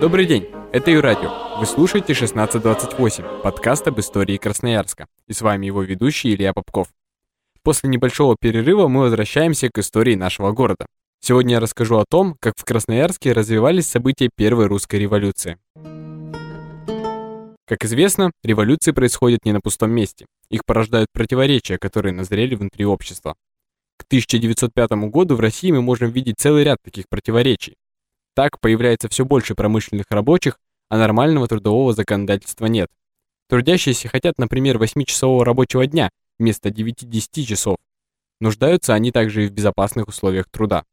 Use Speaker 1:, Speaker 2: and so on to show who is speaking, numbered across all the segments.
Speaker 1: Добрый день, это Юрадио. Вы слушаете 1628, подкаст об истории Красноярска. И с вами его ведущий Илья Попков. После небольшого перерыва мы возвращаемся к истории нашего города. Сегодня я расскажу о том, как в Красноярске развивались события Первой русской революции. Как известно, революции происходят не на пустом месте. Их порождают противоречия, которые назрели внутри общества. К 1905 году в России мы можем видеть целый ряд таких противоречий. Так появляется все больше промышленных рабочих, а нормального трудового законодательства нет. Трудящиеся хотят, например, 8-часового рабочего дня вместо 9-10 часов. Нуждаются они также и в безопасных условиях труда.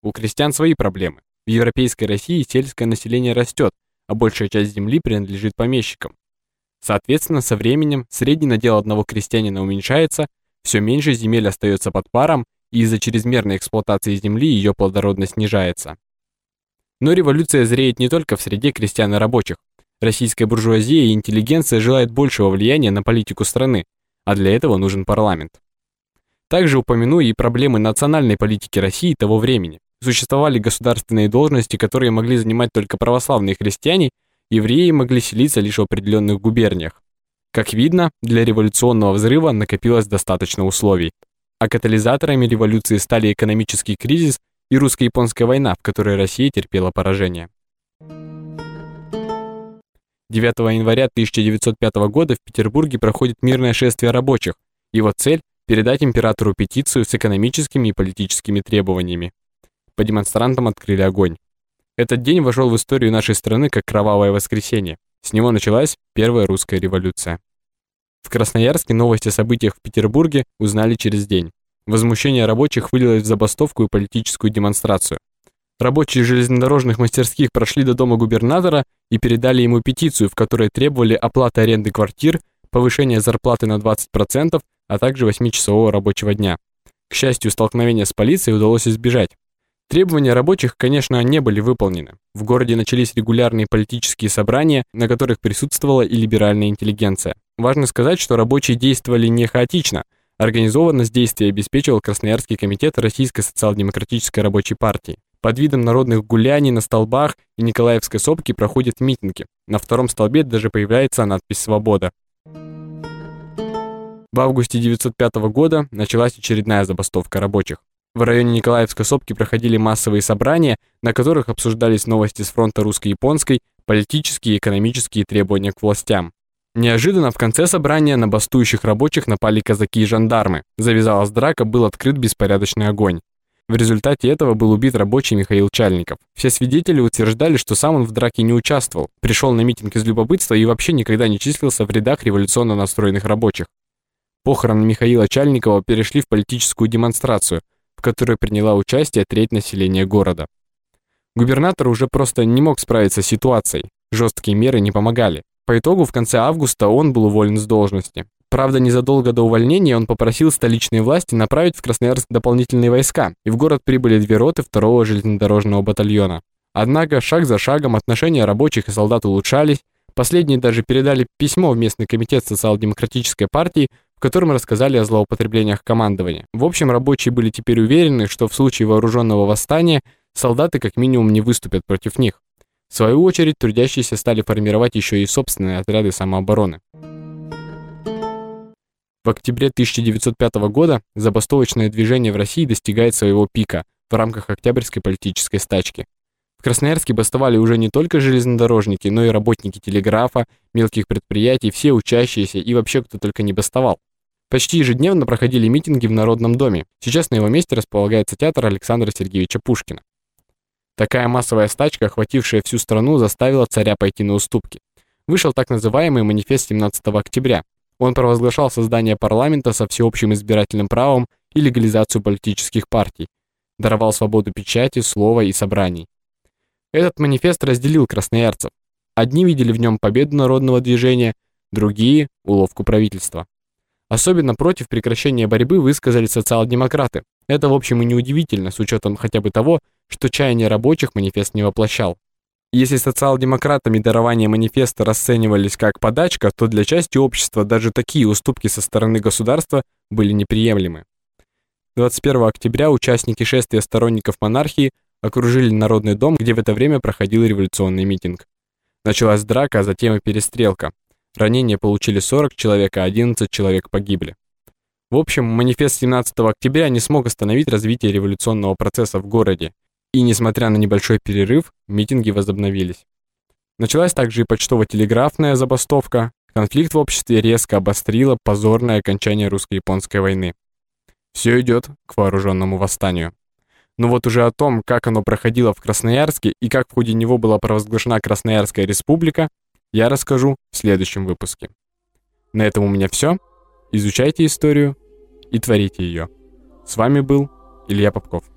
Speaker 1: У крестьян свои проблемы. В европейской России сельское население растет, а большая часть земли принадлежит помещикам. Соответственно, со временем средний надел одного крестьянина уменьшается, все меньше земель остается под паром, и из-за чрезмерной эксплуатации земли ее плодородность снижается. Но революция зреет не только в среде крестьян и рабочих. Российская буржуазия и интеллигенция желают большего влияния на политику страны, а для этого нужен парламент. Также упомяну и проблемы национальной политики России того времени. Существовали государственные должности, которые могли занимать только православные христиане, евреи могли селиться лишь в определенных губерниях. Как видно, для революционного взрыва накопилось достаточно условий. А катализаторами революции стали экономический кризис и русско-японская война, в которой Россия терпела поражение. 9 января 1905 года в Петербурге проходит мирное шествие рабочих. Его цель – передать императору петицию с экономическими и политическими требованиями по демонстрантам открыли огонь. Этот день вошел в историю нашей страны как кровавое воскресенье. С него началась Первая русская революция. В Красноярске новости о событиях в Петербурге узнали через день. Возмущение рабочих вылилось в забастовку и политическую демонстрацию. Рабочие железнодорожных мастерских прошли до дома губернатора и передали ему петицию, в которой требовали оплаты аренды квартир, повышения зарплаты на 20%, а также 8-часового рабочего дня. К счастью, столкновение с полицией удалось избежать. Требования рабочих, конечно, не были выполнены. В городе начались регулярные политические собрания, на которых присутствовала и либеральная интеллигенция. Важно сказать, что рабочие действовали не хаотично. Организованность действий обеспечивал Красноярский комитет Российской социал-демократической рабочей партии. Под видом народных гуляний на столбах и Николаевской сопки проходят митинги. На втором столбе даже появляется надпись «Свобода». В августе 1905 года началась очередная забастовка рабочих. В районе Николаевской сопки проходили массовые собрания, на которых обсуждались новости с фронта русско-японской, политические и экономические требования к властям. Неожиданно в конце собрания на бастующих рабочих напали казаки и жандармы. Завязалась драка, был открыт беспорядочный огонь. В результате этого был убит рабочий Михаил Чальников. Все свидетели утверждали, что сам он в драке не участвовал, пришел на митинг из любопытства и вообще никогда не числился в рядах революционно настроенных рабочих. Похороны Михаила Чальникова перешли в политическую демонстрацию – которой приняла участие треть населения города. Губернатор уже просто не мог справиться с ситуацией, жесткие меры не помогали. По итогу в конце августа он был уволен с должности. Правда, незадолго до увольнения он попросил столичные власти направить в Красноярск дополнительные войска, и в город прибыли две роты второго железнодорожного батальона. Однако шаг за шагом отношения рабочих и солдат улучшались, последние даже передали письмо в местный комитет социал-демократической партии, в котором рассказали о злоупотреблениях командования. В общем, рабочие были теперь уверены, что в случае вооруженного восстания солдаты как минимум не выступят против них. В свою очередь, трудящиеся стали формировать еще и собственные отряды самообороны. В октябре 1905 года забастовочное движение в России достигает своего пика в рамках Октябрьской политической стачки. В Красноярске бастовали уже не только железнодорожники, но и работники телеграфа, мелких предприятий, все учащиеся и вообще кто только не бастовал. Почти ежедневно проходили митинги в Народном доме. Сейчас на его месте располагается театр Александра Сергеевича Пушкина. Такая массовая стачка, охватившая всю страну, заставила царя пойти на уступки. Вышел так называемый манифест 17 октября. Он провозглашал создание парламента со всеобщим избирательным правом и легализацию политических партий, даровал свободу печати, слова и собраний. Этот манифест разделил красноярцев. Одни видели в нем победу народного движения, другие – уловку правительства. Особенно против прекращения борьбы высказали социал-демократы. Это, в общем, и неудивительно, с учетом хотя бы того, что чаяния рабочих манифест не воплощал. Если социал-демократами дарование манифеста расценивались как подачка, то для части общества даже такие уступки со стороны государства были неприемлемы. 21 октября участники шествия сторонников монархии окружили Народный дом, где в это время проходил революционный митинг. Началась драка, а затем и перестрелка. Ранения получили 40 человек, а 11 человек погибли. В общем, манифест 17 октября не смог остановить развитие революционного процесса в городе, и несмотря на небольшой перерыв, митинги возобновились. Началась также и почтово-телеграфная забастовка. Конфликт в обществе резко обострило позорное окончание русско-японской войны. Все идет к вооруженному восстанию. Но вот уже о том, как оно проходило в Красноярске и как в ходе него была провозглашена Красноярская республика, я расскажу в следующем выпуске. На этом у меня все. Изучайте историю и творите ее. С вами был Илья Попков.